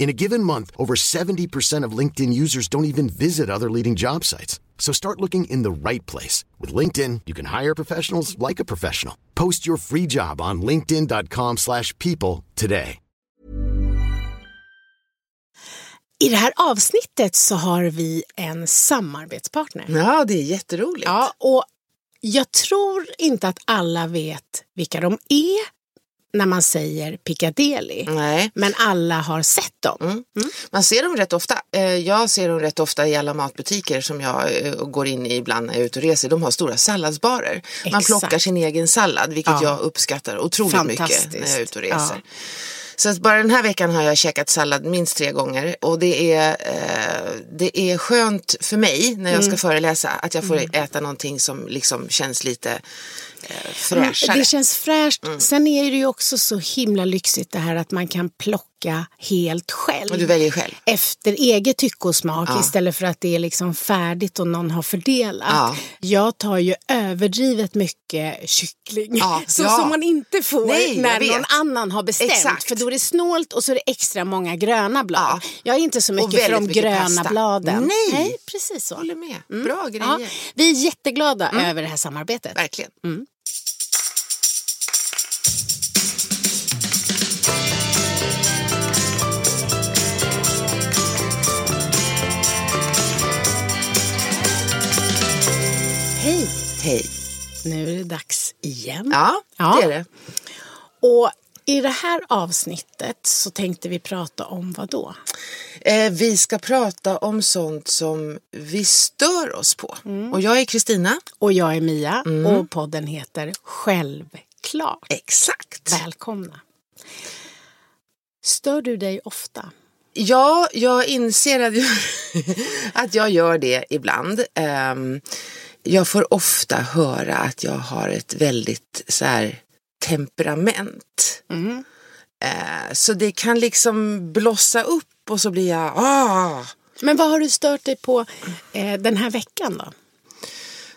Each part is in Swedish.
In a given month, over 70% of LinkedIn users don't even visit other leading job sites. So start looking in the right place. With LinkedIn, you can hire professionals like a professional. Post your free job on linkedin.com slash people today. I det här avsnittet så har vi en samarbetspartner. Ja, det är jätteroligt. Ja, och jag tror inte att alla vet vilka de är när man säger Piccadilly. Nej. Men alla har sett dem. Mm. Man ser dem rätt ofta. Eh, Jag ser dem rätt ofta i alla matbutiker som jag eh, går in i ibland när jag är ute och reser. De har stora salladsbarer. Man Exakt. plockar sin egen sallad, vilket Ja. jag uppskattar otroligt mycket när jag är ute och reser. Ja. Så bara den här veckan har jag käkat sallad minst tre gånger och det är, eh, det är skönt för mig när jag ska Mm. föreläsa att jag får äta någonting som liksom känns lite fräschare. Det känns fräscht. Mm. Sen är det ju också så himla lyxigt det här att man kan plocka helt själv. Och du väljer själv. Efter eget tycke och smak Ja. istället för att det är liksom färdigt och någon har fördelat. Ja. Jag tar ju överdrivet mycket kyckling. Ja. Så som man inte får Nej, när någon annan har bestämt. Exakt. För då är det snålt och så är det extra många gröna blad. Ja. Jag är inte så mycket för de gröna pasta. bladen. Nej. precis så. Håller med. Bra grejer. Vi är jätteglada över det här samarbetet. Verkligen. Hej! Hej. Nu är det dags igen. Ja, Ja. det är det. Och i det här avsnittet så tänkte vi prata om vad då? Eh, vi ska prata om sånt som vi stör oss på. Mm. Och jag är Kristina. Och jag är Mia Mm. och podden heter Självklart. Exakt. Välkomna. Stör du dig ofta? Ja, jag inser att jag, att jag gör det ibland. Ehm, jag får ofta höra att jag har ett väldigt så här, temperament. Mm. Eh, så det kan liksom blossa upp och så blir jag... Ah! Men vad har du stört dig på eh, den här veckan då?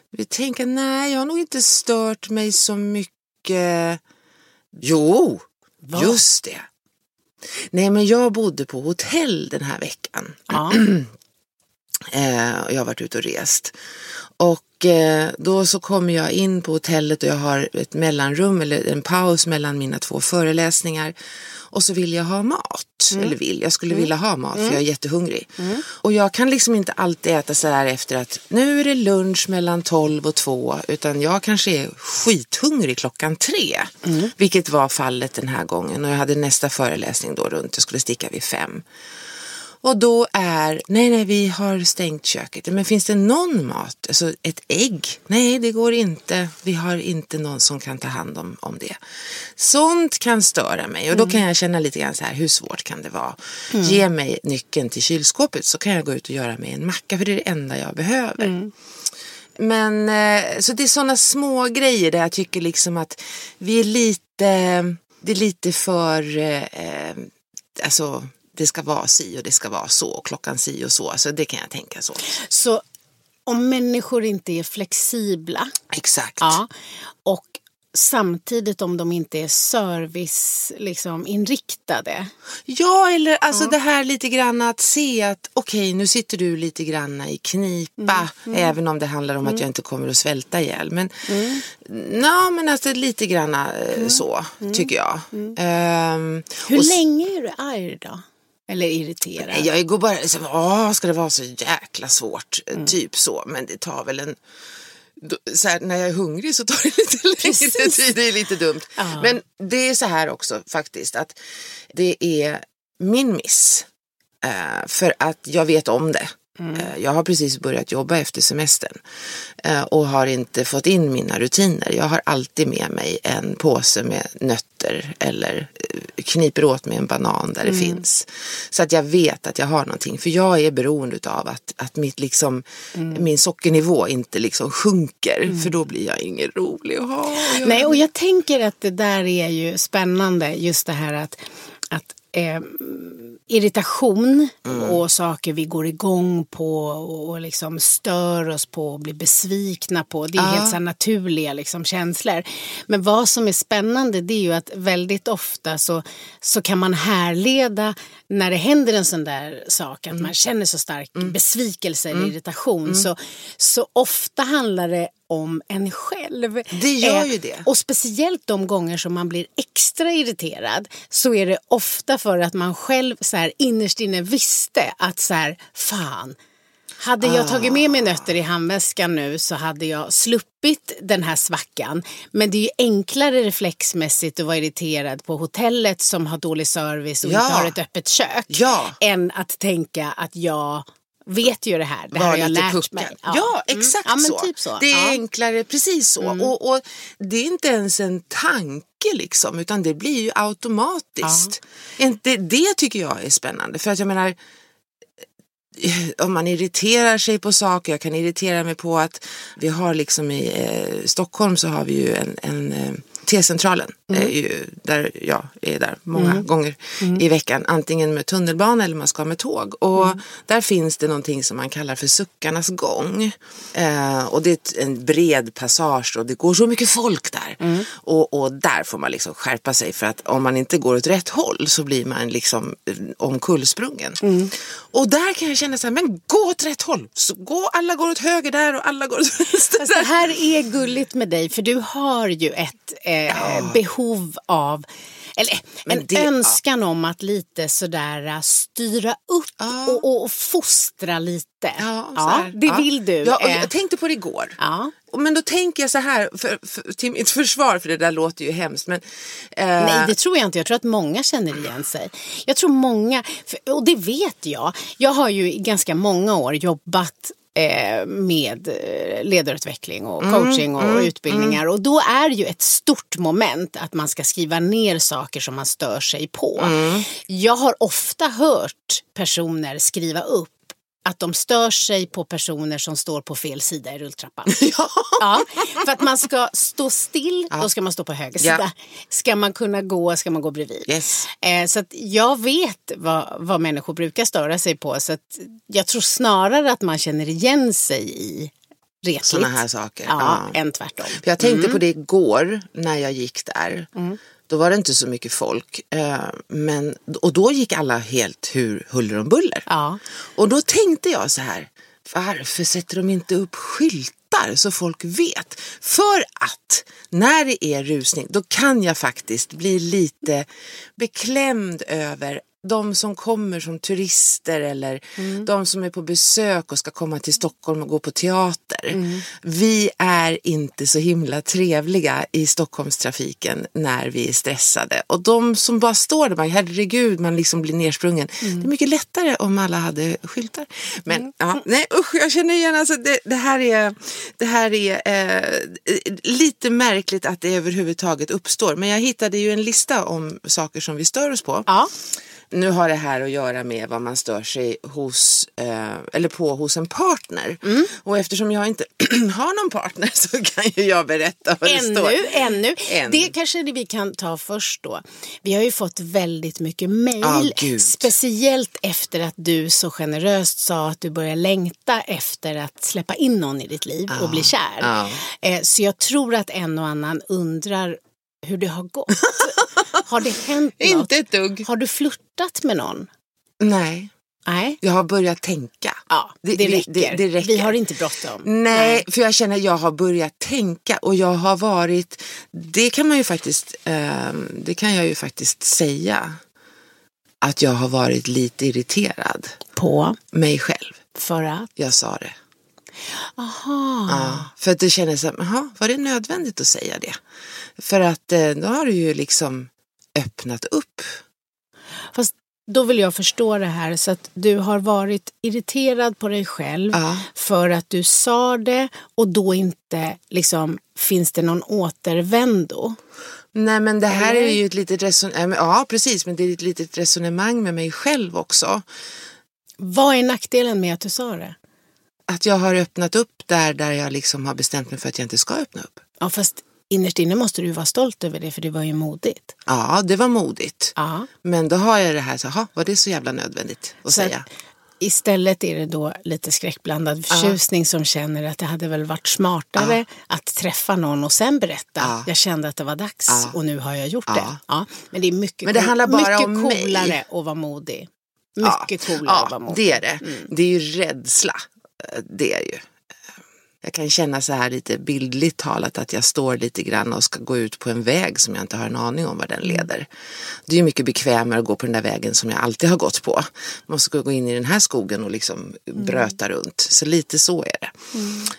Vi tänker, nej, jag har nog inte stört mig så mycket. Jo, Vad? just det. Nej, men jag bodde på hotell den här veckan. Ja. Eh, och jag har varit ute och rest. Och eh, då så kommer jag in på hotellet och jag har ett mellanrum eller en paus mellan mina två föreläsningar. Och så vill jag ha mat. Eller vill, jag skulle vilja ha mat för jag är jättehungrig. Och jag kan liksom inte alltid äta så här efter att nu är det lunch mellan 12 och 2. Utan jag kanske är skithungrig klockan 3. Vilket var fallet den här gången. Och jag hade nästa föreläsning då runt, jag skulle sticka vid 5. Och då är, nej nej vi har stängt köket. Men finns det någon mat? Alltså ett ägg? Nej det går inte. Vi har inte någon som kan ta hand om, om det. Sånt kan störa mig och då kan jag känna lite grann så här, hur svårt kan det vara? Ge mig nyckeln till kylskåpet så kan jag gå ut och göra mig en macka för det är det enda jag behöver. Men eh, så det är sådana små grejer där jag tycker liksom att vi är lite, det är lite för, eh, eh, alltså det ska vara si och det ska vara så och klockan si och så. Så det kan jag tänka så. Så om människor inte är flexibla Exakt. ja, och samtidigt om de inte är service liksom, inriktade. Ja, eller alltså det här lite grann att se att okej, nu sitter du lite grann i knipa, även om det handlar om att jag inte kommer att svälta ihjäl. Men, ja, men alltså lite grann eh, så, tycker jag. Ehm, Hur och länge är du arg då? Eller irriterad? Jag går bara liksom, åh, ska det vara så jäkla svårt? Mm. Typ så, men det tar väl en... Så här, när jag är hungrig så tar det lite längre Precis. tid, det är lite dumt. Ja. Men det är så här också faktiskt att det är min miss. Eh, för att jag vet om det. Mm. Eh, jag har precis börjat jobba efter semestern eh, och har inte fått in mina rutiner. Jag har alltid med mig en påse med nötter eller eh, kniper åt med en banan där det finns. Så att jag vet att jag har någonting. För jag är beroende av att, att mitt liksom, min sockernivå inte liksom sjunker. För då blir jag ingen rolig att ha. Nej, och jag tänker att det där är ju spännande, just det här att, att eh, irritation och saker vi går igång på och, och liksom stör oss på och blir besvikna på. Det är helt så naturliga liksom, känslor. Men vad som är spännande det är ju att väldigt ofta så, så kan man härleda när det händer en sån där sak, att man känner så stark besvikelse eller irritation. Så, så ofta handlar det om en själv. Det gör Eh, ju det. Och speciellt de gånger som man blir extra irriterad så är det ofta för att man själv så här, innerst inne visste att så här, fan, hade jag tagit med mig nötter i handväskan nu så hade jag sluppit den här svackan. Men det är ju enklare reflexmässigt att vara irriterad på hotellet som har dålig service och Ja. inte har ett öppet kök. Ja. Än att tänka att jag vet ju det här. Det här har jag lärt puckad. mig. Ja, Mm. exakt ja, men så. Typ så. Det är ja. Mm. enklare, precis så. Och, och det är inte ens en tanke liksom, utan det blir ju automatiskt. Inte, det tycker jag är spännande. För att jag menar, eh, om man irriterar sig på saker, jag kan irritera mig på att vi har liksom i eh, Stockholm så har vi ju en, en eh, T-centralen, Mm. är ju där jag är där många gånger i veckan, antingen med tunnelbana eller man ska med tåg. Och Mm. där finns det någonting som man kallar för suckarnas gång. Eh, och det är en bred passage och det går så mycket folk där. Mm. Och, och där får man liksom skärpa sig för att om man inte går åt rätt håll så blir man liksom eh, omkullsprungen. Mm. Och där kan jag känna så här, men gå åt rätt håll. Så gå, alla går åt höger där och alla går åt vänster Fast det här är gulligt med dig för du har ju ett eh, behov av eller Men en det- önskan om att lite sådär äh, styra upp Ja. och, och, och fostra lite. Ja, här. det Ja. vill du. Ja, och eh, jag tänkte på det igår. ja. Men då tänker jag så här, för, för, till mitt försvar, för det där låter ju hemskt. Men, eh, Nej, det tror jag inte. Jag tror att många känner igen sig. Jag tror många, och det vet jag. Jag har ju i ganska många år jobbat eh, med eh, ledarutveckling och coaching och utbildningar. Och då är ju ett stort moment att man ska skriva ner saker som man stör sig på. Jag har ofta hört personer skriva upp att de stör sig på personer som står på fel sida i rulltrappan. Ja. för att man ska stå still, då ska man stå på höger Ja. sida. Ska man kunna gå, ska man gå bredvid. Yes. Eh, så jag vet vad, vad människor brukar störa sig på. Så jag tror snarare att man känner igen sig i retligt. Såna här saker. Ja, Ja. än tvärtom. För jag tänkte på det igår när jag gick där. Då var det inte så mycket folk. Eh, men, och då gick alla helt hur huller om buller. Ja. Och då tänkte jag så här, varför sätter de inte upp skyltar så folk vet? För att när det är rusning, då kan jag faktiskt bli lite beklämd över de som kommer som turister eller de som är på besök och ska komma till Stockholm och gå på teater. Vi är inte så himla trevliga i Stockholmstrafiken när vi är stressade. Och de som bara står där, man, herregud, man liksom blir nersprungen. Det är mycket lättare om alla hade skyltar. Men ja, nej usch, jag känner igen, alltså, det, det här är, det här är eh, lite märkligt att det överhuvudtaget uppstår. Men jag hittade ju en lista om saker som vi stör oss på. Ja. Nu har det här att göra med vad man stör sig hos, eh, eller på hos en partner. Mm. Och eftersom jag inte har någon partner så kan ju jag berätta vad det står. Ännu, ännu. Än. Det kanske vi kan ta först då. Vi har ju fått väldigt mycket mejl. Ah, gud. speciellt efter att du så generöst sa att du börjar längta efter att släppa in någon i ditt liv och bli kär. Ah. Eh, så jag tror att en och annan undrar hur det har gått. har det hänt något? Inte ett dugg. Har du flörtat med någon? Nej, Nej. jag har börjat tänka. Ja, det, Det- räcker. det- det räcker. Vi har inte bråttom. Nej, för jag känner att jag har börjat tänka och jag har varit, det kan man ju faktiskt, ehm, det kan jag ju faktiskt säga, att jag har varit lite irriterad. På? Mig själv. För att? Jag sa det. Aha. Ja, för att det kändes som, jaha, var det nödvändigt att säga det? För att eh, då har du ju liksom öppnat upp. Fast då vill jag förstå det här så att du har varit irriterad på dig själv Ja. för att du sa det och då inte liksom finns det någon återvändo. Nej men det här Eller? är ju ett litet resonemang, ja precis, men det är ett litet resonemang med mig själv också. Vad är nackdelen med att du sa det? Att jag har öppnat upp där, där jag liksom har bestämt mig för att jag inte ska öppna upp. Ja fast innerst inne måste du vara stolt över det för det var ju modigt. Ja, det var modigt. Ja. Men då har jag det här, så, aha, var det så jävla nödvändigt att Så säga? att istället är det då lite skräckblandad förtjusning som känner att det hade väl varit smartare att träffa någon och sen berätta. Ja. Jag kände att det var dags Ja. och nu har jag gjort Ja. det. Ja. Men det är mycket, Men det handlar bara mycket om mig. coolare att vara modig. Mycket coolare att vara Ja, modig. det är det. Det är ju rädsla. Eh, Det är ju. Jag kan känna så här lite bildligt talat att jag står lite grann och ska gå ut på en väg som jag inte har en aning om var den leder. Det är ju mycket bekvämare att gå på den där vägen som jag alltid har gått på. Man ska gå in i den här skogen och liksom bröta runt. Så lite så är det.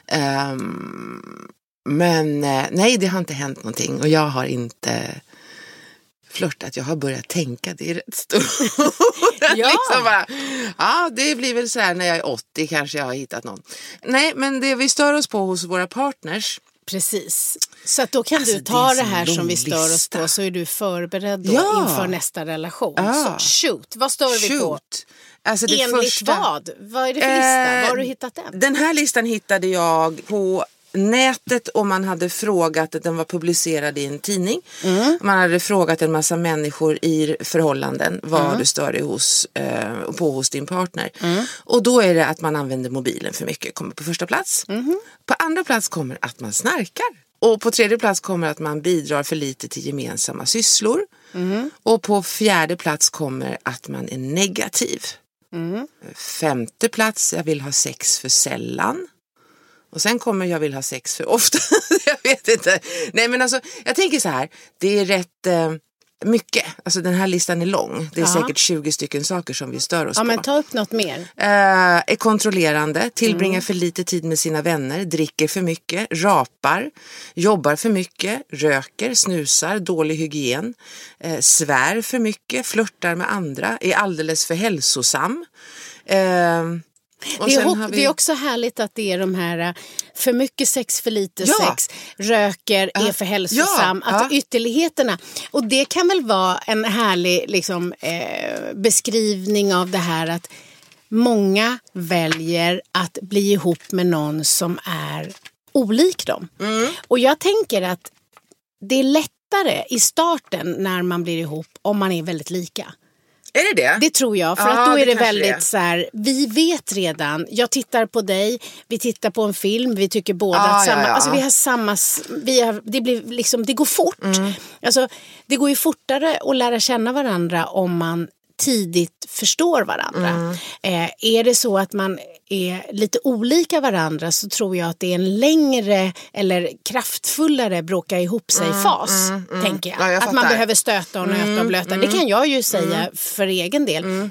Ehm, men eh, nej, det har inte hänt någonting och jag har inte flörtat. Jag har börjat tänka, det är rätt stort. Ja. liksom bara, ja, det blir väl så här när jag är 80 kanske jag har hittat någon. Nej, men det vi stör oss på hos våra partners, Precis. Så att då kan Alltså, du det ta det, så här som vi stör oss lista. på så är du förberedd Ja. inför nästa relation. Ja. Så shoot, vad stör vi på? shoot. Alltså det Enligt första, vad? Vad är det för lista? Eh, Var har du hittat den? Den här listan hittade jag på nätet och man hade frågat, den var publicerad i en tidning. Mm. Man hade frågat en massa människor i förhållanden vad Mm. du stör dig hos, eh, på hos din partner. Och då är det att man använder mobilen för mycket, kommer på första plats. Mm-hmm. På andra plats kommer att man snarkar. Och på tredje plats kommer att man bidrar för lite till gemensamma sysslor. Mm-hmm. Och på fjärde plats kommer att man är negativ. Mm. Femte plats, jag vill ha sex för sällan. Och sen kommer jag vill ha sex för ofta. jag vet inte. Nej men alltså, jag tänker så här, det är rätt eh, mycket. Alltså den här listan är lång. Det är Ja. säkert 20 stycken saker som vi stör oss Ja, på. men ta upp något mer. Eh, är kontrollerande, tillbringar för lite tid med sina vänner, dricker för mycket, rapar, jobbar för mycket, röker, snusar, dålig hygien, eh, svär för mycket, flörtar med andra, är alldeles för hälsosam. Eh, Det är, vi- det är också härligt att det är de här äh, för mycket sex, för lite Ja. sex, röker, är för hälsosam, Ja, att ja. ytterligheterna. Och det kan väl vara en härlig liksom, eh, beskrivning av det här att många väljer att bli ihop med någon som är olik dem. Mm. Och jag tänker att det är lättare i starten när man blir ihop om man är väldigt lika. Är det det? Det tror jag, för Ja, att då det är det kanske väldigt det är. så här, vi vet redan, jag tittar på dig, vi tittar på en film, vi tycker båda Ja, att samma, ja, ja. alltså vi har samma, vi har, det, blir liksom, det går fort. Mm. Alltså, det går ju fortare att lära känna varandra om man tidigt förstår varandra. Mm. Eh, är det så att man är lite olika varandra så tror jag att det är en längre eller kraftfullare bråka ihop sig-fas. tänker jag. Mm, Ja, jag att man. Mm, behöver stöta och nöta och blöta. Det kan jag ju säga för egen del.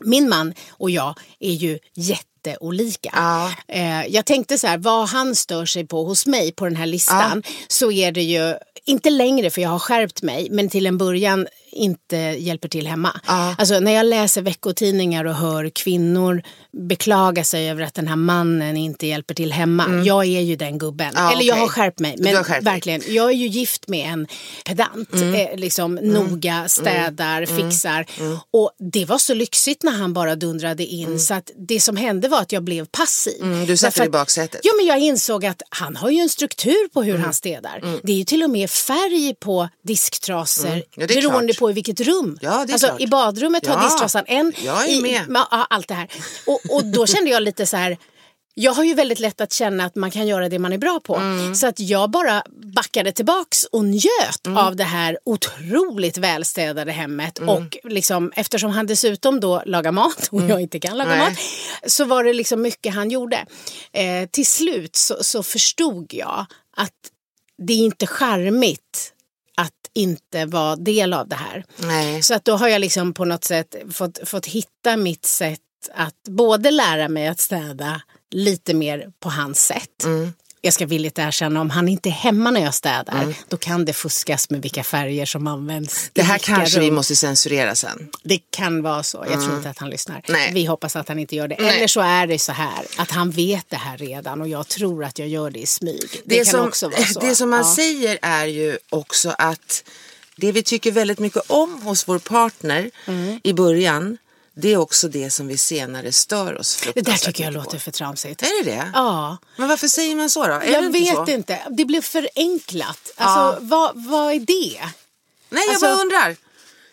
Min man och jag är ju jätteolika. Ja. Eh, jag tänkte så här, vad han stör sig på hos mig på den här listan så är det ju inte längre för jag har skärpt mig, men till en början inte hjälper till hemma. Ja. Alltså när jag läser veckotidningar och hör kvinnor beklaga sig över att den här mannen inte hjälper till hemma. Jag är ju den gubben. Mm. Ja, Eller jag okej. har skärpt mig. Men skärpt dig. verkligen, jag är ju gift med en pedant. Mm. Eh, liksom noga, städar, fixar. Och det var så lyxigt när han bara dundrade in. Så att det som hände var att jag blev passiv. Mm, du satte dig i baksätet. Ja, men jag insåg att han har ju en struktur på hur Mm. han städar. Det är ju till och med färg på disktrasor Mm. Ja, beroende klart. på i vilket rum. Ja, alltså, klart. I badrummet har Ja, disktrasan en. jag är i, med. Ja, ja, allt det här. Och, och då kände jag lite så här jag har ju väldigt lätt att känna att man kan göra det man är bra på. Mm. Så att jag bara backade tillbaks och njöt Mm. av det här otroligt välstädade hemmet. Mm. Och liksom, eftersom han dessutom då lagar mat och jag inte kan laga Nej. mat så var det liksom mycket han gjorde. Eh, till slut så, så förstod jag att det är inte charmigt att inte vara del av det här. Nej. Så att då har jag liksom på något sätt fått, fått hitta mitt sätt att både lära mig att städa lite mer på hans sätt. Mm. Jag ska villigt erkänna, om han inte är hemma när jag städar, då kan det fuskas med vilka färger som används. Det här kanske vi rum. måste censurera sen. Det kan vara så. Jag tror inte att han lyssnar. Nej. Vi hoppas att han inte gör det. Nej. Eller så är det så här att han vet det här redan och jag tror att jag gör det i smyg. Det, Det, kan som, också vara så. det som man Ja. säger är ju också att det vi tycker väldigt mycket om hos vår partner Mm. i början det är också det som vi senare stör oss Det där tycker jag låter på. för tramsigt. Är det det? Ja. Men varför säger man så då? Är Jag inte vet så? inte. Det blev förenklat. Alltså, vad, vad är det? Nej, jag Alltså- bara undrar.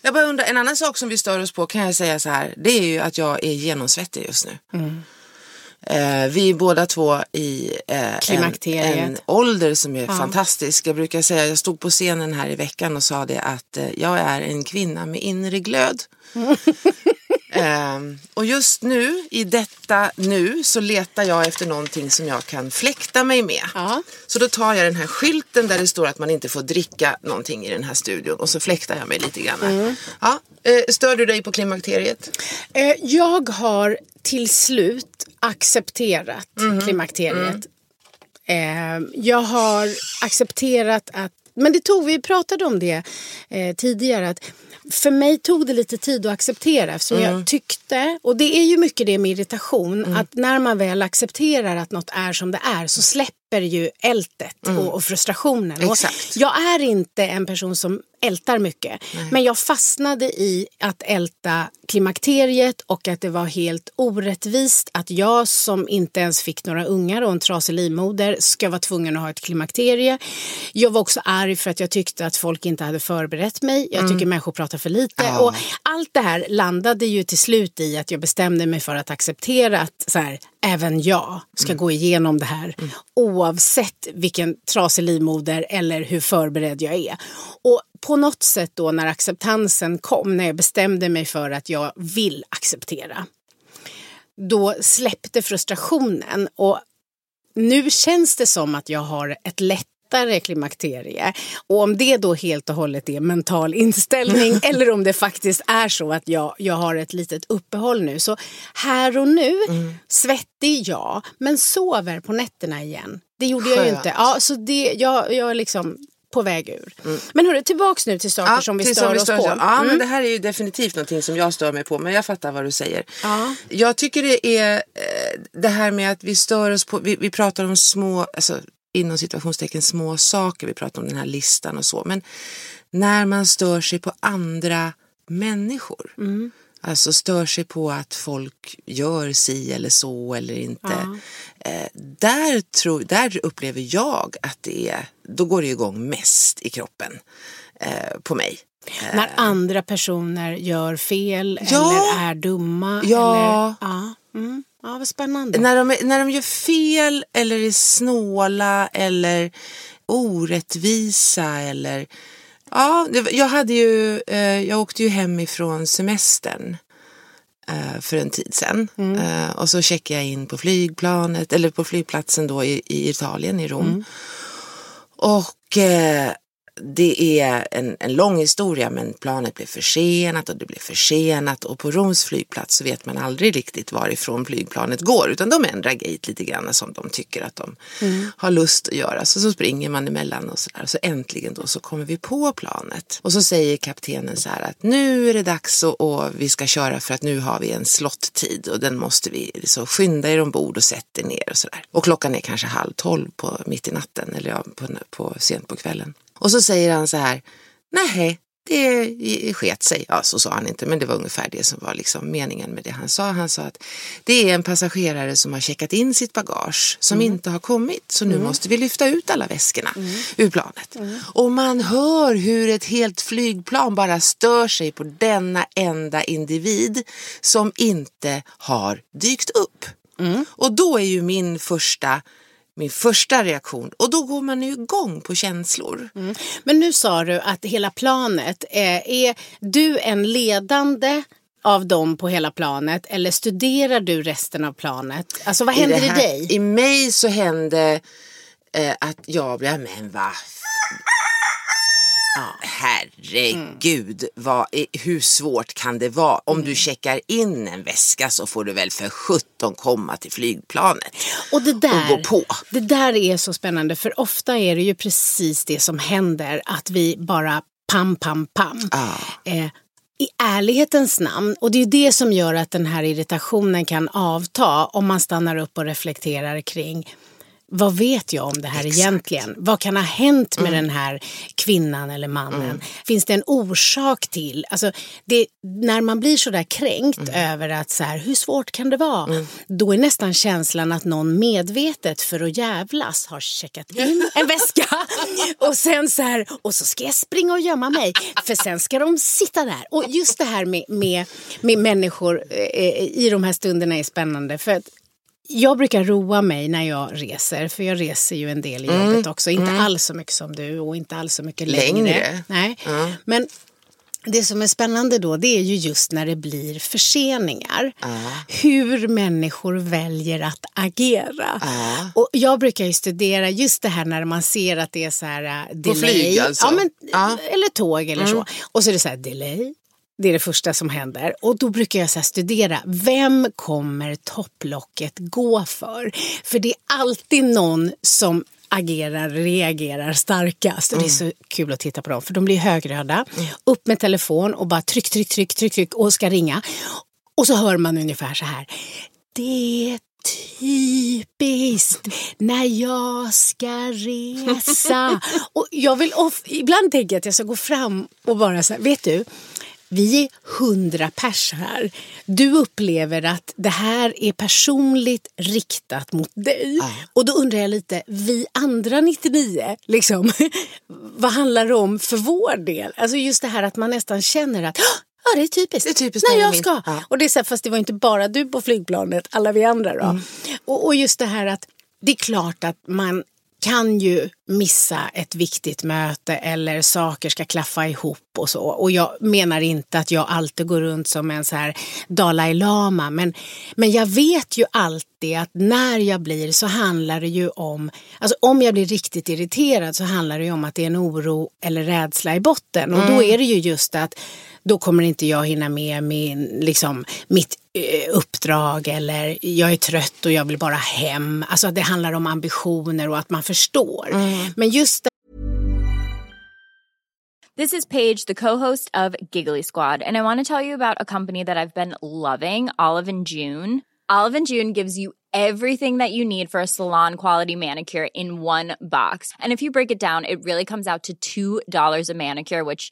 Jag bara undrar. En annan sak som vi stör oss på kan jag säga så här. Det är ju att jag är genomsvettig just nu. Mm. Eh, vi är båda två i eh, en, en ålder som är fantastisk. Jag brukar säga, jag stod på scenen här i veckan och sa det att eh, jag är en kvinna med inre glöd. Ehm, och just nu, i detta nu, så letar jag efter någonting som jag kan fläkta mig med. Ja. Så då tar jag den här skylten där det står att man inte får dricka någonting i den här studion och så fläktar jag mig lite grann. Mm. Ja, eh, stör du dig på klimakteriet? Eh, Jag har till slut accepterat Mhm. klimakteriet. Mm. Eh, Jag har accepterat att, men det tog, vi pratade om det eh, tidigare, att för mig tog det lite tid att acceptera eftersom Mm. jag tyckte, och det är ju mycket det med irritation, att när man väl accepterar att något är som det är så släpper ju ältet och, och frustrationen. Och Mm. Jag är inte en person som ältar mycket. Men jag fastnade i att älta klimakteriet och att det var helt orättvist att jag som inte ens fick några ungar och en trasig livmoder ska vara tvungen att ha ett klimakterie. Jag var också arg för att jag tyckte att folk inte hade förberett mig. Jag tycker människor pratar för lite. Och allt det här landade ju till slut i att jag bestämde mig för att acceptera att så här, även jag ska gå igenom det här oavsett vilken trasig livmoder eller hur förberedd jag är. Och på något sätt då när acceptansen kom, när jag bestämde mig för att jag vill acceptera, då släppte frustrationen. Och nu känns det som att jag har ett lättare klimakterie. Och om det då helt och hållet är mental inställning eller om det faktiskt är så att jag, jag har ett litet uppehåll nu. Så här och nu, svettig ja, men sover på nätterna igen. Det gjorde jag ju Skönt. inte. Ja, så det, jag, jag är liksom på väg ur. Men hörru, tillbaks nu till saker som vi stör som oss stör på. oss Ja, Mm. men det här är ju definitivt någonting som jag stör mig på. Men jag fattar vad du säger. Ja. Jag tycker det är eh, det här med att vi stör oss på, vi, vi pratar om små, alltså inom situationstecken små saker. Vi pratar om den här listan och så. Men när man stör sig på andra människor. Mm. Alltså stör sig på att folk gör si eller så eller inte. Eh, där, tror, där upplever jag att det är, då går det igång mest i kroppen eh, på mig. När andra personer gör fel Ja. eller är dumma. Ja. Eller, ja. Mm. Ja, vad spännande. När de, är- när de gör fel eller är snåla eller orättvisa eller Ja, jag hade ju, eh, jag åkte ju hem ifrån semestern eh, för en tid sedan. Eh, och så checkade jag in på flygplanet, eller på flygplatsen då i, i Italien, i Rom. Och eh, det är en, en lång historia men planet blev försenat och det blev försenat och på Roms flygplats så vet man aldrig riktigt varifrån flygplanet går utan de ändrar gate lite grann som de tycker att de mm. har lust att göra. Så, så springer man emellan och så där. Så äntligen då så kommer vi på planet och så säger kaptenen så här att nu är det dags och, och vi ska köra för att nu har vi en slottid och den måste vi så skynda er ombord och sätta er ner och sådär. Och klockan är kanske halv tolv på mitt i natten eller ja, på, på, sent på kvällen. Och så säger han så här, nej, det sket sig. Ja, så sa han inte, men det var ungefär det som var liksom meningen med det han sa. Han sa att det är en passagerare som har checkat in sitt bagage som mm. inte har kommit, så nu mm. måste vi lyfta ut alla väskorna mm. ur planet. Mm. Och man hör hur ett helt flygplan bara stör sig på denna enda individ som inte har dykt upp. Mm. Och då är ju min första min första reaktion och då går man ju igång på känslor. Mm. Men nu sa du att hela planet, är, eh, är du en ledande av dem på hela planet eller studerar du resten av planet? Alltså vad händer i, här, i dig? I mig så hände eh, att jag blev, men vad Ja. Herregud, vad, hur svårt kan det vara? Om mm. du checkar in en väska så får du väl för 17 komma till flygplanet och, det där, och gå på. Det där är så spännande för ofta är det ju precis det som händer att vi bara pam, pam, pam. Ah. Eh, i ärlighetens namn, och det är det som gör att den här irritationen kan avta om man stannar upp och reflekterar kring vad vet jag om det här Exakt. egentligen? Vad kan ha hänt med mm. den här kvinnan eller mannen? Mm. Finns det en orsak till? Alltså, det, när man blir så där kränkt mm. över att så här, hur svårt kan det vara? Mm. Då är nästan känslan att någon medvetet för att jävlas har checkat in en väska och sen så här, och så ska jag springa och gömma mig för sen ska de sitta där. Och just det här med, med, med människor eh, i de här stunderna är spännande. För att jag brukar roa mig när jag reser, för jag reser ju en del i mm. jobbet också. Inte mm. alls så mycket som du och inte alls så mycket längre. längre. Nej. Mm. Men det som är spännande då det är ju just när det blir förseningar. Uh. Hur människor väljer att agera. Uh. Och jag brukar ju studera just det här när man ser att det är så här uh, delay. På flyg alltså? Ja, men, Eller tåg eller så. Mm. Och så är det så här delay, det är det första som händer. Och då brukar jag så studera, vem kommer topplocket gå för? För det är alltid någon som agerar, reagerar starkast. Och det är så kul att titta på dem, för de blir högröda. Mm. Upp med telefon och bara tryck, tryck, tryck, tryck, tryck och ska ringa. Och så hör man ungefär så här. Det typiskt när jag ska resa. och jag vill off, ibland tänker jag att jag ska gå fram och bara så här, vet du, vi är hundra pers här. Du upplever att det här är personligt riktat mot dig. Ah. Och då undrar jag lite, vi andra 99, liksom, vad handlar det om för vår del? Alltså just det här att man nästan känner att Ja, det är typiskt. Det är typiskt när jag ska. Ja. Och det är så här, fast det var inte bara du på flygplanet, alla vi andra då. Mm. Och, och just det här att det är klart att man kan ju missa ett viktigt möte eller saker ska klaffa ihop och så. Och jag menar inte att jag alltid går runt som en så här Dalai Lama men, men jag vet ju alltid att när jag blir så handlar det ju om, alltså om jag blir riktigt irriterad så handlar det ju om att det är en oro eller rädsla i botten och mm. då är det ju just att då kommer inte jag hinna med min, liksom, mitt eh, uppdrag eller jag är trött och jag vill bara hem. Alltså det handlar om ambitioner och att man förstår. Mm. Men just This is Paige, the co-host of Giggly Squad, and I want to tell you about a company that I've been loving, Olive and June. Olive and June gives you everything that you need for a salon quality manicure in one box. And if you break it down, it really comes out to $2 a manicure, which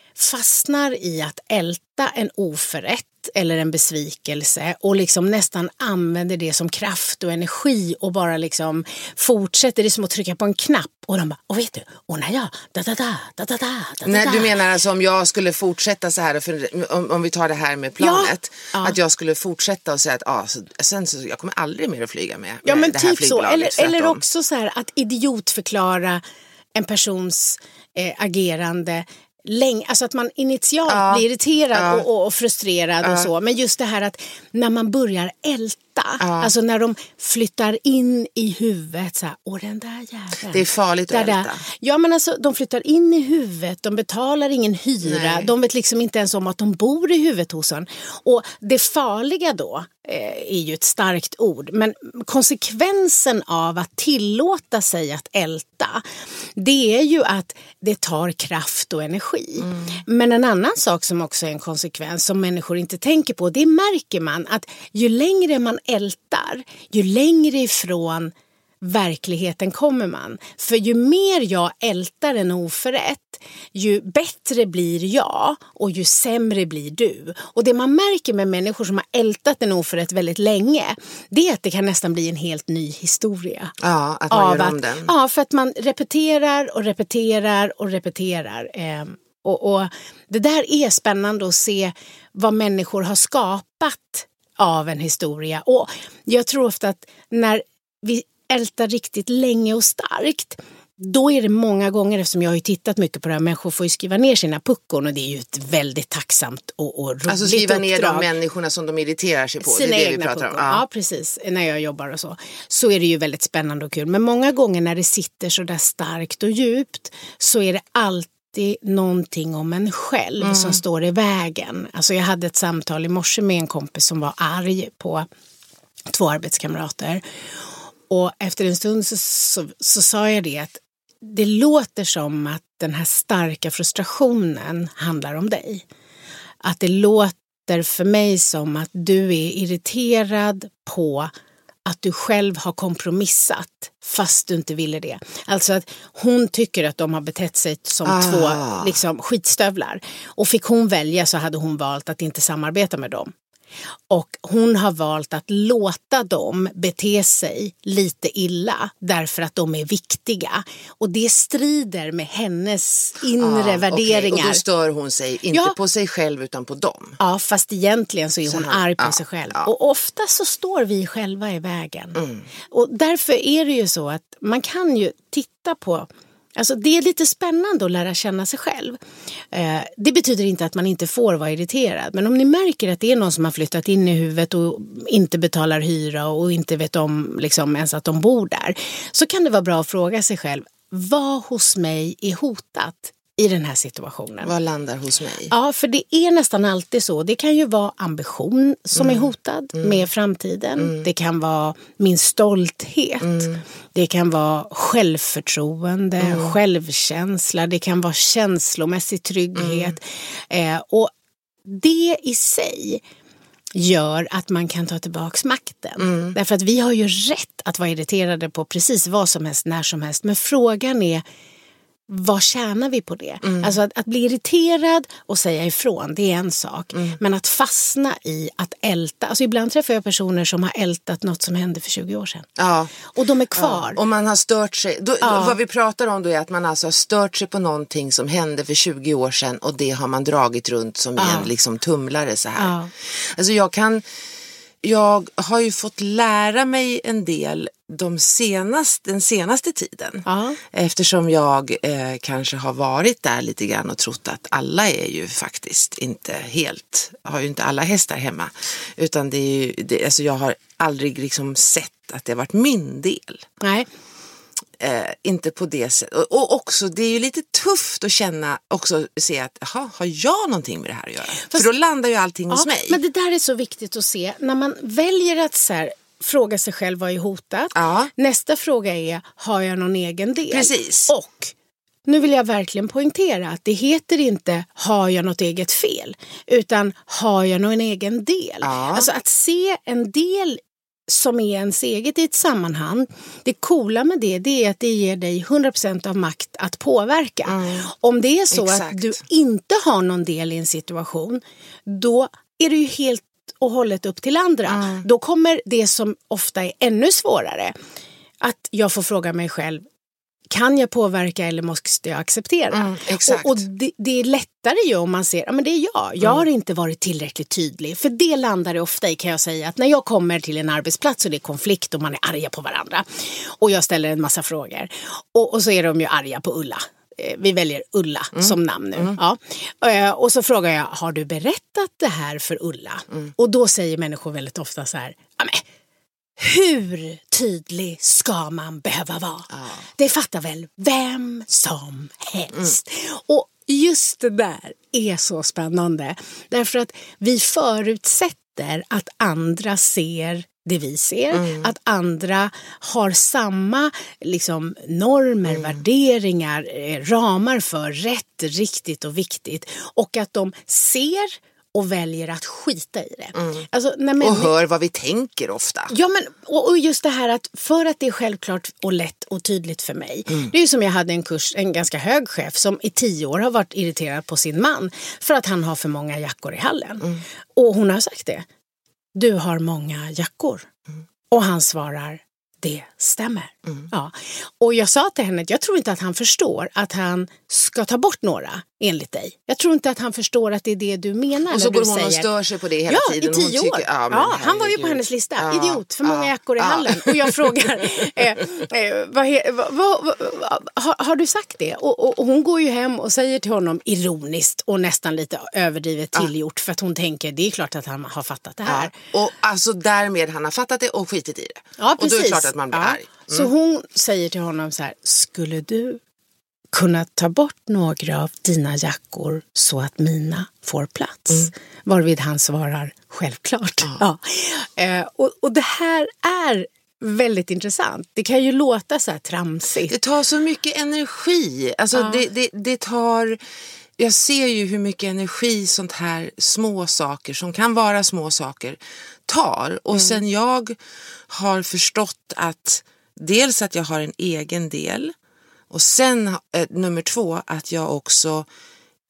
fastnar i att älta en oförrätt eller en besvikelse och liksom nästan använder det som kraft och energi och bara liksom fortsätter. Det är som att trycka på en knapp och de bara, och vet du, och när jag, da da da, da da da, Nej, du menar alltså om jag skulle fortsätta så här, för, om, om vi tar det här med planet, Ja. att jag skulle fortsätta och säga att ah, så, sen så, jag kommer aldrig mer att flyga med, Ja med men det här typ så. Eller, eller också så här att idiotförklara en persons eh, agerande länge, alltså att man initialt Ja. blir irriterad Ja. och, och, frustrerad och så. Men just det här att när man börjar älta, alltså när de flyttar in i huvudet så här, åh den där jäveln. Det är farligt att älta. Ja men alltså de flyttar in i huvudet, de betalar ingen hyra, Nej. de vet liksom inte ens om att de bor i huvudet hos en. Och det farliga då eh, är ju ett starkt ord, men konsekvensen av att tillåta sig att älta, det är ju att det tar kraft och energi. Mm. Men en annan sak som också är en konsekvens som människor inte tänker på, det märker man att ju längre man ältar, ju längre ifrån verkligheten kommer man. För ju mer jag ältar en oförrätt, ju bättre blir jag och ju sämre blir du. Och det man märker med människor som har ältat en oförrätt väldigt länge, det är att det kan nästan bli en helt ny historia. Ja, att man gör om att- den. Ja, för att man repeterar och repeterar och repeterar. Ehm, och, och det där är spännande att se vad människor har skapat av en historia. Och jag tror ofta att när vi ältar riktigt länge och starkt då är det många gånger, eftersom jag har ju tittat mycket på det här, människor får ju skriva ner sina puckon och det är ju ett väldigt tacksamt och, och roligt Alltså skriva ner de uppdrag människorna som de irriterar sig på. sina det är det vi pratar om. puckon. Ja. precis. När jag jobbar och så. Så är det ju väldigt spännande och kul. Men många gånger när det sitter så där starkt och djupt så är det alltid någonting om en själv Mm. som står i vägen. Alltså jag hade ett samtal i morse med en kompis som var arg på två arbetskamrater. Och efter en stund så, så, så sa jag det att det låter som att den här starka frustrationen handlar om dig. Att det låter för mig som att du är irriterad på att du själv har kompromissat fast du inte ville det. Alltså att hon tycker att de har betett sig som Ah. två liksom, skitstövlar. Och fick hon välja så hade hon valt att inte samarbeta med dem. Och hon har valt att låta dem bete sig lite illa därför att de är viktiga. Och det strider med hennes inre okej. värderingar. Och då stör hon sig inte Ja. på sig själv utan på dem. Ja, fast egentligen så är hon Så han- arg på ja, sig själv. ja. Och ofta så står vi själva i vägen. Mm. Och därför är det ju så att man kan ju titta på Alltså det är lite spännande att lära känna sig själv. Eh, det betyder inte att man inte får vara irriterad. Men om ni märker att det är någon som har flyttat in i huvudet och inte betalar hyra och inte vet om liksom, ens att de bor där. Så kan det vara bra att fråga sig själv. Vad hos mig är hotat i den här situationen. Vad landar hos mig? Ja, för det är nästan alltid så. Det kan ju vara ambition som Mm. är hotad med framtiden. Det kan vara min stolthet. Mm. Det kan vara självförtroende, självkänsla. Det kan vara känslomässig trygghet. Mm. Eh, och det i sig gör att man kan ta tillbaks makten. Mm. Därför att vi har ju rätt att vara irriterade på precis vad som helst, när som helst. Men frågan är vad tjänar vi på det? Mm. Alltså att, att bli irriterad och säga ifrån, det är en sak. Mm. Men att fastna i att älta. Alltså ibland träffar jag personer som har ältat något som hände för 20 år sedan. Ja. Och de är kvar. Och man har stört sig. Då, Ja. Vad vi pratar om då är att man alltså har stört sig på någonting som hände för 20 år sedan och det har man dragit runt som i en liksom tumlare så här. Ja. Alltså jag kan, jag har ju fått lära mig en del de senaste, den senaste tiden. Ja. Eftersom jag eh, kanske har varit där lite grann och trott att alla är ju faktiskt inte helt, har ju inte alla hästar hemma. Utan det är ju, det, alltså jag har aldrig liksom sett att det har varit min del. Nej. Eh, inte på det sättet. Och, och också, det är ju lite tufft att känna, också se att, jaha, har jag någonting med det här att göra? För då landar ju allting hos mig. Men det där är så viktigt att se. När man väljer att så här, fråga sig själv vad är hotat. Ja. Nästa fråga är, har jag någon egen del? Precis. Och nu vill jag verkligen poängtera att det heter inte har jag något eget fel utan har jag någon egen del. Ja. Alltså att se en del som är ens eget i ett sammanhang. Det coola med det, det är att det ger dig 100% av makt att påverka. Om det är så Mm. Exakt. att du inte har någon del i en situation då är det ju helt och hållet upp till andra. Då kommer det som ofta är ännu svårare att jag får fråga mig själv kan jag påverka eller måste jag acceptera? Mm. Och, och det, det är lättare ju om man ser, ja men det är jag, jag Mm. har inte varit tillräckligt tydlig. För det landar det ofta i kan jag säga att när jag kommer till en arbetsplats och det är konflikt och man är arga på varandra och jag ställer en massa frågor och, och så är de ju arga på Ulla. Eh, Vi väljer Ulla Mm. som namn nu. Ja. Eh, Och så frågar jag, har du berättat det här för Ulla? Mm. Och då säger människor väldigt ofta så här, hur tydlig ska man behöva vara? Det fattar väl vem som helst. Och just det där är så spännande. Därför att vi förutsätter att andra ser det vi ser. Att andra har samma liksom, normer, värderingar, eh, ramar för rätt, riktigt och viktigt. Och att de ser och väljer att skita i det. Alltså, när och hör vad vi tänker ofta. Ja, men och, och just det här att för att det är självklart och lätt och tydligt för mig. Det är ju som jag hade en kurs, en ganska hög chef som i tio år har varit irriterad på sin man för att han har för många jackor i hallen. Och hon har sagt det. Du har många jackor. Och han svarar, det stämmer. Ja. Och jag sa till henne att jag tror inte att han förstår att han ska ta bort några enligt dig. Jag tror inte att han förstår att det är det du menar. Och så när går hon och säger, stör sig på det hela ja, tiden. i Hon tio tycker- år. ja, Ja, han var ju på hennes lista. Ja, Idiot, för många ja, jackor i ja. hallen. Och jag frågar, eh, eh, vad, vad, vad, har, har du sagt det? Och, och, och hon går ju hem och säger till honom ironiskt och nästan lite överdrivet tillgjort för att hon tänker det är klart att han har fattat det här. Ja. Och alltså därmed han har fattat det och skitit i det. Ja, och då är precis. det klart att man blir Ja. arg. Så hon säger till honom så här, skulle du kunna ta bort några av dina jackor så att mina får plats? Mm. Varvid han svarar, självklart. Ja. Eh, och, och det här är väldigt intressant. Det kan ju låta så här tramsigt. Det tar så mycket energi. Alltså det, det, det tar... Jag ser ju hur mycket energi sånt här små saker som kan vara små saker tar. Och sen jag har förstått att dels att jag har en egen del och sen eh, nummer två att jag också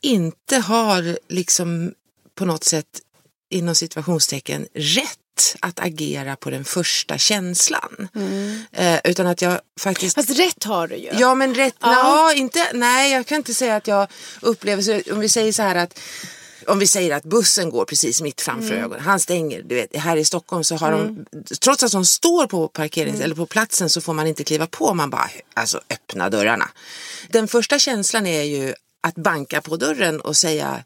inte har liksom på något sätt inom situationstecken rätt att agera på den första känslan. Eh, utan att jag faktiskt... Fast rätt har du ju. Ja men rätt, Ja. ja. inte, nej jag kan inte säga att jag upplever så, om vi säger så här att om vi säger att bussen går precis mitt framför Mm. ögonen. Han stänger, du vet, här i Stockholm så har de, trots att de står på parkerings Mm. eller på platsen så får man inte kliva på. Man bara, alltså öppna dörrarna. Den första känslan är ju att banka på dörren och säga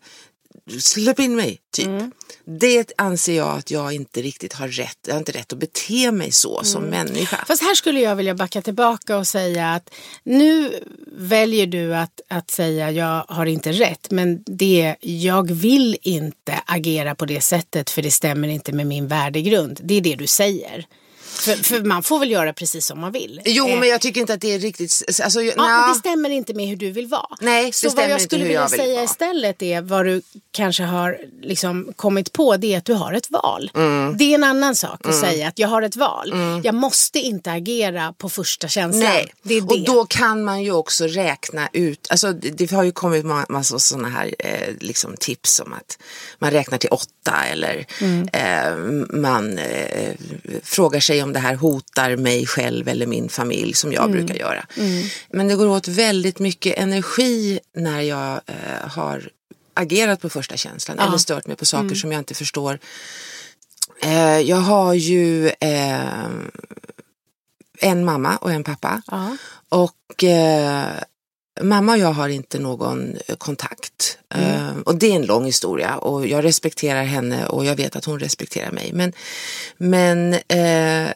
släpp in mig, typ. Mm. Det anser jag att jag inte riktigt har rätt, jag har inte rätt att bete mig så som Mm. människa. Fast här skulle jag vilja backa tillbaka och säga att nu väljer du att, att säga jag har inte rätt men det jag vill inte agera på det sättet för det stämmer inte med min värdegrund. Det är det du säger. För, för man får väl göra precis som man vill. Jo, Eh, men jag tycker inte att det är riktigt... Alltså, Ja, men det stämmer inte med hur du vill vara. Nej, det så vad jag skulle vilja jag vill säga vara. istället är vad du kanske har liksom kommit på det är att du har ett val. Mm. Det är en annan sak att säga att jag har ett val. Jag måste inte agera på första känslan. Nej, Det det. och då kan man ju också räkna ut, alltså det, har ju kommit ma- massor sådana här eh, liksom tips om att man räknar till åtta eller Mm. eh, man eh, frågar sig om det här hotar mig själv eller min familj som jag Mm. brukar göra. Men det går åt väldigt mycket energi när jag eh, har agerat på första känslan eller stört mig på saker Mm. som jag inte förstår. Eh, jag har ju eh, en mamma och en pappa. Ja. Och eh, mamma och jag har inte någon eh, kontakt. Eh, och det är en lång historia och jag respekterar henne och jag vet att hon respekterar mig. Men, men eh,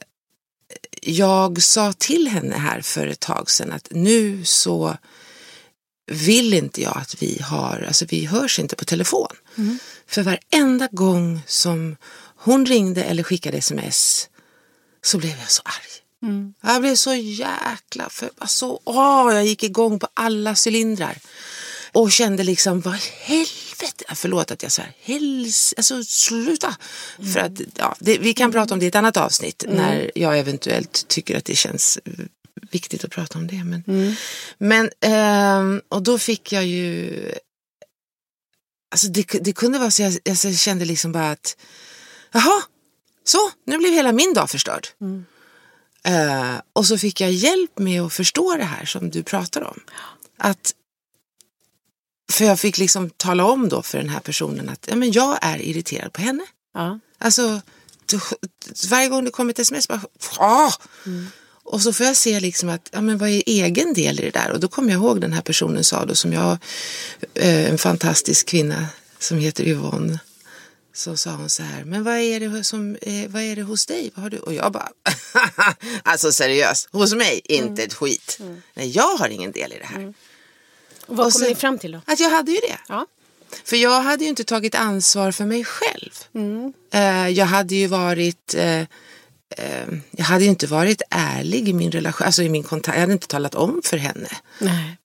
jag sa till henne här för ett tag sedan att nu så vill inte jag att vi har, alltså vi hörs inte på telefon. För varenda gång som hon ringde eller skickade sms så blev jag så arg. Jag blev så jäkla för, alltså, åh, jag gick igång på alla cylindrar. Och kände liksom, vad i helvete, förlåt att jag helst, alltså sluta. För att, ja, det, vi kan prata om det i ett annat avsnitt när jag eventuellt tycker att det känns eh, viktigt att prata om det. Men, men ehm, och då fick jag ju, alltså det, det kunde vara så jag, jag kände liksom bara att, jaha, så, nu blev hela min dag förstörd. Eh, och så fick jag hjälp med att förstå det här som du pratar om. Att, för jag fick liksom tala om då för den här personen att ja, men jag är irriterad på henne. Ja. Alltså, varje gång det kommer ett sms bara, ah! Och så får jag se liksom att, ja men vad är egen del i det där? Och då kommer jag ihåg den här personen sa då som jag, eh, en fantastisk kvinna som heter Yvonne. Så sa hon så här, men vad är det, som, eh, vad är det hos dig? Vad har du? Och jag bara, alltså seriöst, hos mig inte ett skit. Nej, jag har ingen del i det här. Och vad Och kom sen- ni fram till då? Att jag hade ju det. Ja. För jag hade ju inte tagit ansvar för mig själv. Mm. Eh, jag hade ju varit eh, eh, jag hade ju inte varit ärlig i min relation, alltså i min kontakt. Jag hade inte talat om för henne. Nej.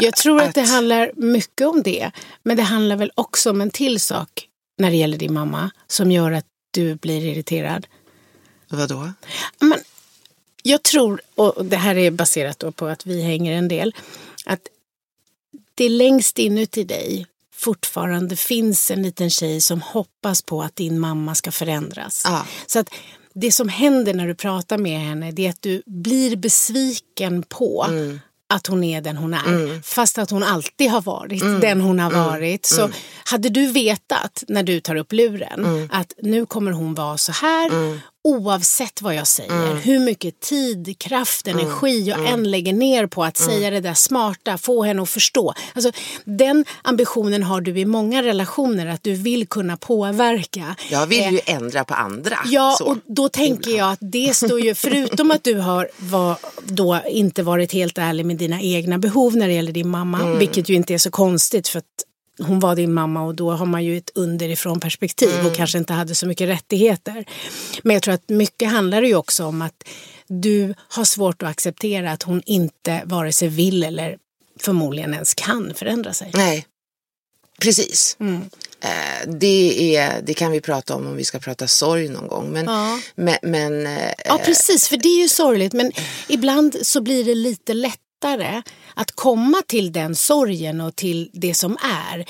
Jag tror att det att- handlar mycket om det. Men det handlar väl också om en till sak när det gäller din mamma som gör att du blir irriterad. Vadå? Men jag tror, och det här är baserat då på att vi hänger en del, att det längst inuti dig fortfarande finns en liten tjej som hoppas på att din mamma ska förändras. Ja. Så att det som händer när du pratar med henne det är att du blir besviken på att hon är den hon är. Fast att hon alltid har varit den hon har varit. Så hade du vetat när du tar upp luren att nu kommer hon vara så här oavsett vad jag säger. Hur mycket tid, kraft, energi jag än lägger ner på att säga det där smarta, få henne att förstå. Alltså, den ambitionen har du i många relationer att du vill kunna påverka. Jag vill Eh, ju ändra på andra. Ja, så. och då tänker jag att det står ju, förutom att du har var, då inte varit helt ärlig med dina egna behov när det gäller din mamma, Mm. vilket ju inte är så konstigt för att hon var din mamma och då har man ju ett underifrån perspektiv Mm. och kanske inte hade så mycket rättigheter. Men jag tror att mycket handlar ju också om att du har svårt att acceptera att hon inte vare sig vill eller förmodligen ens kan förändra sig. Nej, precis. Mm. Eh, det, är, det kan vi prata om om vi ska prata sorg någon gång. Men, Ja. men, men eh, Ja, precis, för det är ju sorgligt. Men ibland så blir det lite lättare att komma till den sorgen och till det som är.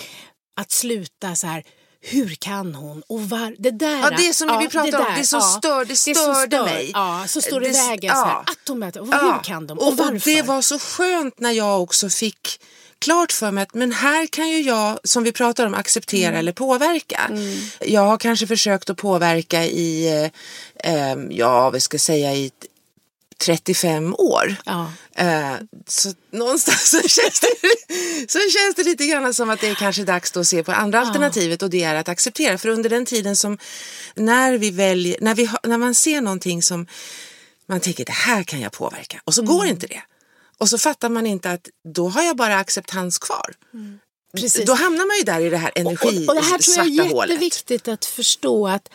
Att sluta så här, hur kan hon? Och var, det där, Ja, det som vi pratar om, där, det som stör- det som störde stör, mig. Ja, så står det i Det- vägen så här, ja. att de möter, och Ja. hur kan de? Och, Och, varför? och det var så skönt när jag också fick klart för mig att men här kan ju jag, som vi pratar om, acceptera Mm. eller påverka. Jag har kanske försökt att påverka i, eh, eh, ja vad ska säga, i 35 år. Ja. Eh, så någonstans så känns, det, så känns det lite grann som att det är kanske dags att se på andra alternativet och det är att acceptera. För under den tiden som när vi väljer, när, vi, när man ser någonting som man tänker det här kan jag påverka och så går inte det. Och så fattar man inte att då har jag bara acceptans kvar. Precis. Då hamnar man ju där i det här energi och, och det här tror jag är svarta hålet. jätteviktigt att förstå att,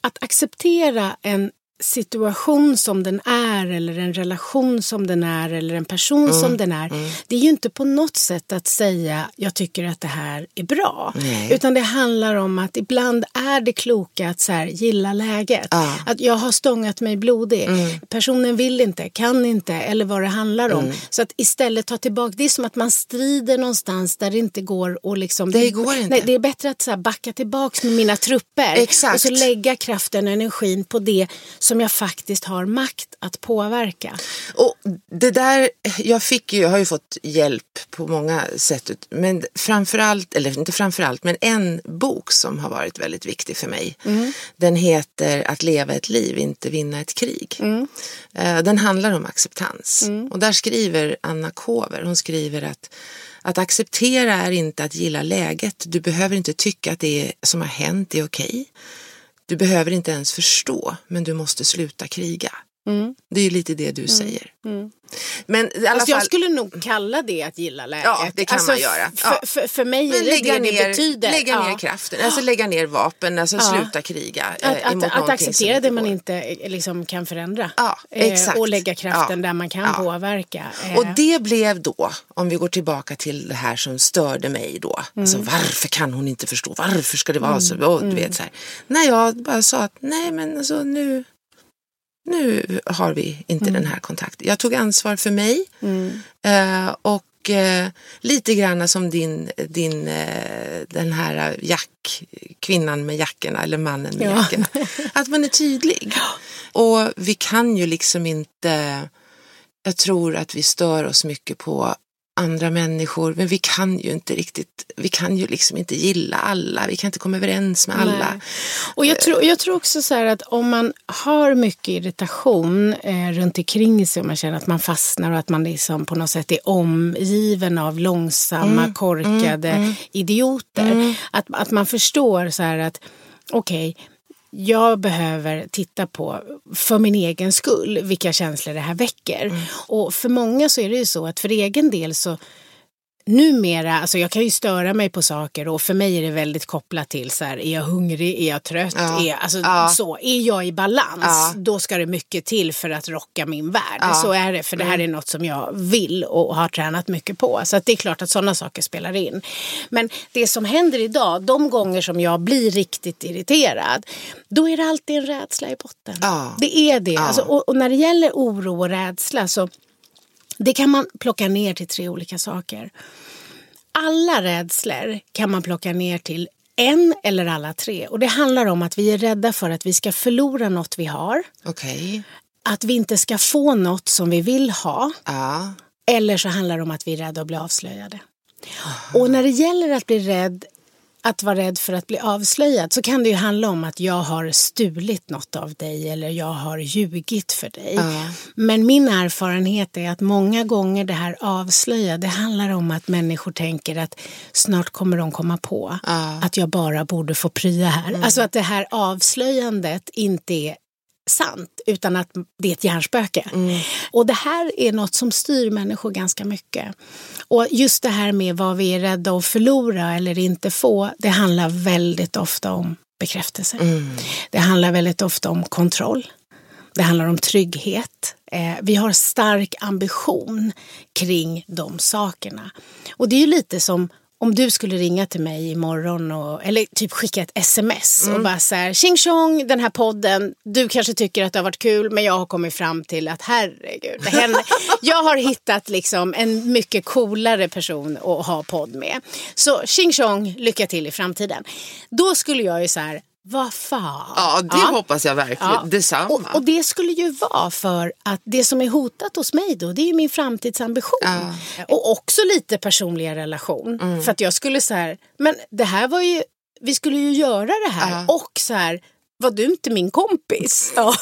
att acceptera en situation som den är eller en relation som den är eller en person Mm, som den är. Det är ju inte på något sätt att säga jag tycker att det här är bra. Nej. Utan det handlar om att ibland är det kloka att så här, gilla läget. Mm. Att jag har stångat mig blodig. Personen vill inte, kan inte eller vad det handlar om. Så att istället ta tillbaka, det är som att man strider någonstans där det inte går att liksom... Det går inte. Nej, det är bättre att så här, backa tillbaka med mina trupper Exakt. och så lägga kraften och energin på det som jag faktiskt har makt att påverka. Och det där, jag fick ju, jag har ju fått hjälp på många sätt. Men framförallt, eller inte framförallt, men en bok som har varit väldigt viktig för mig. Den heter Att leva ett liv, inte vinna ett krig. Eh, Den handlar om acceptans. Och där skriver Anna Kover, hon skriver att att acceptera är inte att gilla läget. Du behöver inte tycka att det som har hänt är okej. Du behöver inte ens förstå, men du måste sluta kriga. Det är ju lite det du säger. Men i alla Alltså, jag fall, skulle nog kalla det att gilla läget. Ja, det kan alltså, man göra. Ja. För, för mig är det lägga, det ner, det betyder. lägga Ja. ner kraften, alltså lägga ner vapen, alltså sluta kriga. eh, Att, att, emot att acceptera det man går. inte eh, liksom, kan förändra. Ja, Eh, exakt. och lägga kraften där man kan påverka. Eh, Och det blev då, om vi går tillbaka till det här som störde mig då. Alltså Mm. varför kan hon inte förstå? Varför ska det vara så? Och, du vet, så här. När jag bara sa att nej men alltså nu, nu har vi inte den här kontakten. Jag tog ansvar för mig. Eh, och eh, lite grann som din, din eh, den här jack, kvinnan med jackorna eller mannen med Ja. jackorna. Att man är tydlig. Och vi kan ju liksom inte, jag tror att vi stör oss mycket på andra människor men vi kan ju inte riktigt, vi kan ju liksom inte gilla alla, vi kan inte komma överens med alla. Nej. Och jag tror, jag tror också så här att om man har mycket irritation eh, runt omkring sig och man känner att man fastnar och att man liksom på något sätt är omgiven av långsamma, korkade idioter. Att, att man förstår så här att okej, jag behöver titta på, för min egen skull, vilka känslor det här väcker. Och för många så är det ju så att för egen del så numera, alltså jag kan ju störa mig på saker och för mig är det väldigt kopplat till så här, är jag hungrig, är jag trött, Ja. är, alltså, Ja. så, är jag i balans, Ja. då ska det mycket till för att rocka min värld. Så är det, för det här är något som jag vill och har tränat mycket på. Så det är klart att sådana saker spelar in. Men det som händer idag, de gånger som jag blir riktigt irriterad, då är det alltid en rädsla i botten. Det är det. Alltså, och, och när det gäller oro och rädsla så det kan man plocka ner till tre olika saker. Alla rädslor kan man plocka ner till en eller alla tre. Och det handlar om att vi är rädda för att vi ska förlora något vi har. Okej, Att vi inte ska få något som vi vill ha. ja. Eller så handlar det om att vi är rädda att bli avslöjade. Och när det gäller att bli rädd att vara rädd för att bli avslöjad så kan det ju handla om att jag har stulit något av dig eller jag har ljugit för dig. Men min erfarenhet är att många gånger det här avslöjade det handlar om att människor tänker att snart kommer de komma på att jag bara borde få prya här. Alltså att det här avslöjandet inte är sant utan att det är ett hjärnspöke. Och det här är något som styr människor ganska mycket. Och just det här med vad vi är rädda att förlora eller inte få, det handlar väldigt ofta om bekräftelse. Det handlar väldigt ofta om kontroll. Det handlar om trygghet. Eh, vi har stark ambition kring de sakerna. Och det är ju lite som om du skulle ringa till mig imorgon och, eller typ skicka ett sms och bara så här, tjing tjong, den här podden, du kanske tycker att det har varit kul men jag har kommit fram till att herregud, det händer. jag har hittat liksom en mycket coolare person att ha podd med. Så tjing tjong, lycka till i framtiden. Då skulle jag ju så här, Vad fan. Ja, det hoppas jag verkligen. Detsamma. Och, och det skulle ju vara för att det som är hotat hos mig då, det är ju min framtidsambition. Ja. Och också lite personliga relation. Mm. För att jag skulle så här, men det här var ju, vi skulle ju göra det här Ja. och så här, var du inte min kompis? Ja.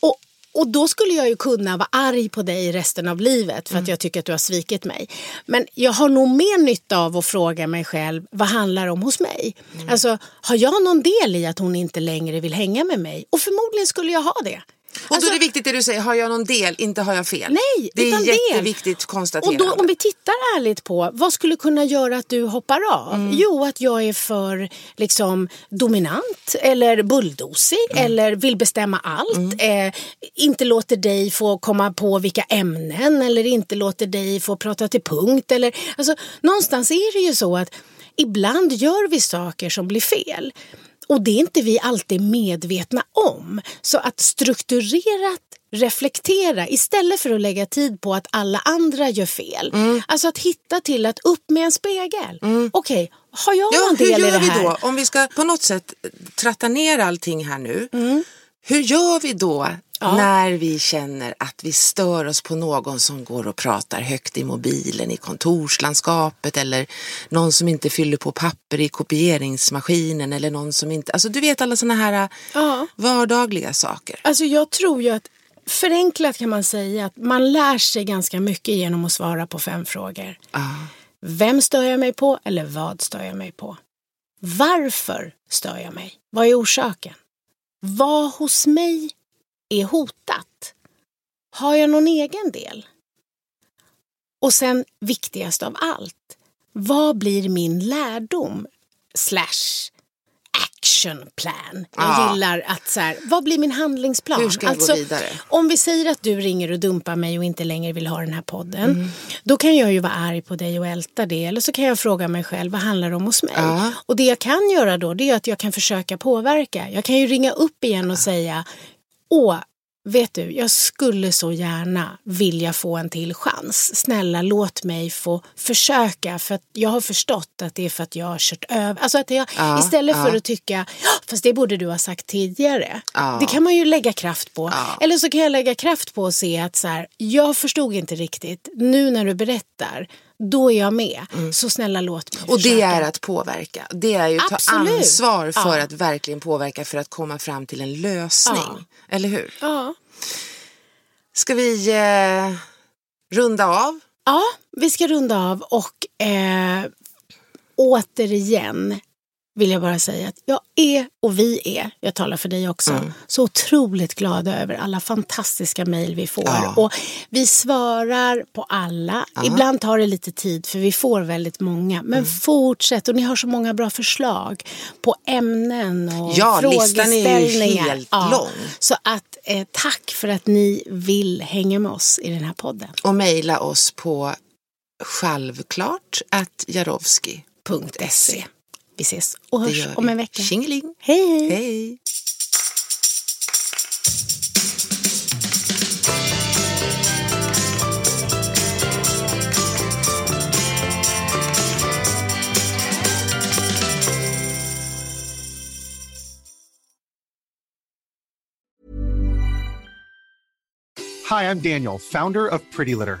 Och, och då skulle jag ju kunna vara arg på dig resten av livet för Mm. att jag tycker att du har svikit mig. Men jag har nog mer nytta av att fråga mig själv vad handlar om hos mig? Mm. Alltså, har jag någon del i att hon inte längre vill hänga med mig? Och förmodligen skulle jag ha det. Och Alltså- då är det viktigt det du säger, har jag någon del, inte har jag fel. Nej, det är del. jätteviktigt Och konstaterande. då, om vi tittar ärligt på vad skulle kunna göra att du hoppar av? Mm. Jo, att jag är för liksom, dominant eller bulldozig Mm. eller vill bestämma allt. Eh, inte låter dig få komma på vilka ämnen eller inte låter dig få prata till punkt. Eller, alltså, någonstans är det ju så att ibland gör vi saker som blir fel. Och det är inte vi alltid medvetna om. Så att strukturerat reflektera istället för att lägga tid på att alla andra gör fel. Alltså att hitta till att upp med en spegel. Okej, har jag Ja, hur del i det gör vi här? då? Om vi ska på något sätt tratta ner allting här nu. Mm. Hur gör vi då när vi känner att vi stör oss på någon som går och pratar högt i mobilen i kontorslandskapet eller någon som inte fyller på papper i kopieringsmaskinen eller någon som inte, alltså du vet alla sådana här Ja. vardagliga saker. Alltså jag tror ju att förenklat kan man säga att man lär sig ganska mycket genom att svara på fem frågor. Vem stör jag mig på eller vad stör jag mig på? Varför stör jag mig? Vad är orsaken? Vad hos mig är hotat? Har jag någon egen del? Och sen viktigast av allt, vad blir min lärdom slash action plan? Jag Ja. gillar att så här, vad blir min handlingsplan? Hur ska jag gå vidare? Om vi säger att du ringer och dumpar mig och inte längre vill ha den här podden. Mm. Då kan jag ju vara arg på dig och älta det. Eller så kan jag fråga mig själv, vad handlar det om hos mig? Ja. Och det jag kan göra då, det är att jag kan försöka påverka. Jag kan ju ringa upp igen och säga, åh, vet du, jag skulle så gärna vilja få en till chans. Snälla, låt mig få försöka. För att jag har förstått att det är för att jag har kört över. Alltså att jag, Ja, istället för ja. att tycka, "Ja, fast det borde du ha sagt tidigare. Ja. Det kan man ju lägga kraft på. Eller så kan jag lägga kraft på att se att så här, jag förstod inte riktigt. Nu när du berättar, då är jag med. Så snälla låt mig Mm. Och det försöka. är att påverka. Det är ju att ta Absolut. ansvar för Ja. att verkligen påverka för att komma fram till en lösning. Ja. Eller hur? Ja. Ska vi eh, runda av? Ja, vi ska runda av och eh, återigen vill jag bara säga att jag är och vi är, jag talar för dig också, Mm. så otroligt glada över alla fantastiska mejl vi får. Ja. Och vi svarar på alla. Ibland tar det lite tid för vi får väldigt många. Men Mm. fortsätt och ni har så många bra förslag på ämnen och Ja, listan är ju frågeställningar. helt lång. Så att eh, tack för att ni vill hänga med oss i den här podden. Och mejla oss på självklart att jarowski.se. Vi ses och hörs om vi. en vecka. Tjingeling! Hej, hej! Hej! Hi, I'm Daniel, founder of Pretty Litter.